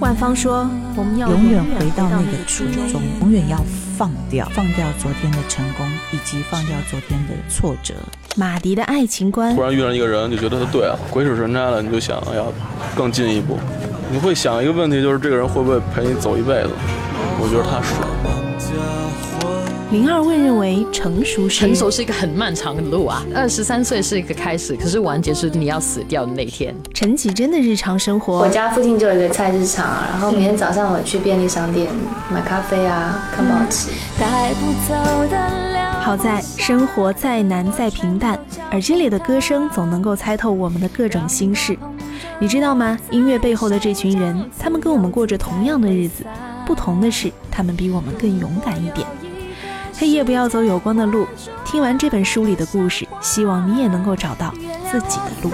万芳说：“我们要永远回到那个初衷，永远要放掉，放掉昨天的成功，以及放掉昨天的挫折。”马迪的爱情观。突然遇上一个人，就觉得他对了，鬼使神差的，你就想要更进一步。你会想一个问题，就是这个人会不会陪你走一辈子？我觉得他是。零二问认为成熟是成熟是一个很漫长的路啊，二十三岁是一个开始，可是完结是你要死掉的那天。陈绮贞的日常生活，我家附近就有一个菜市场，然后每天早上我去便利商店买咖啡啊，看报纸。好在生活再难再平淡，耳机里的歌声总能够猜透我们的各种心事。你知道吗？音乐背后的这群人，他们跟我们过着同样的日子，不同的是，他们比我们更勇敢一点。黑夜不要走有光的路。听完这本书里的故事，希望你也能够找到自己的路。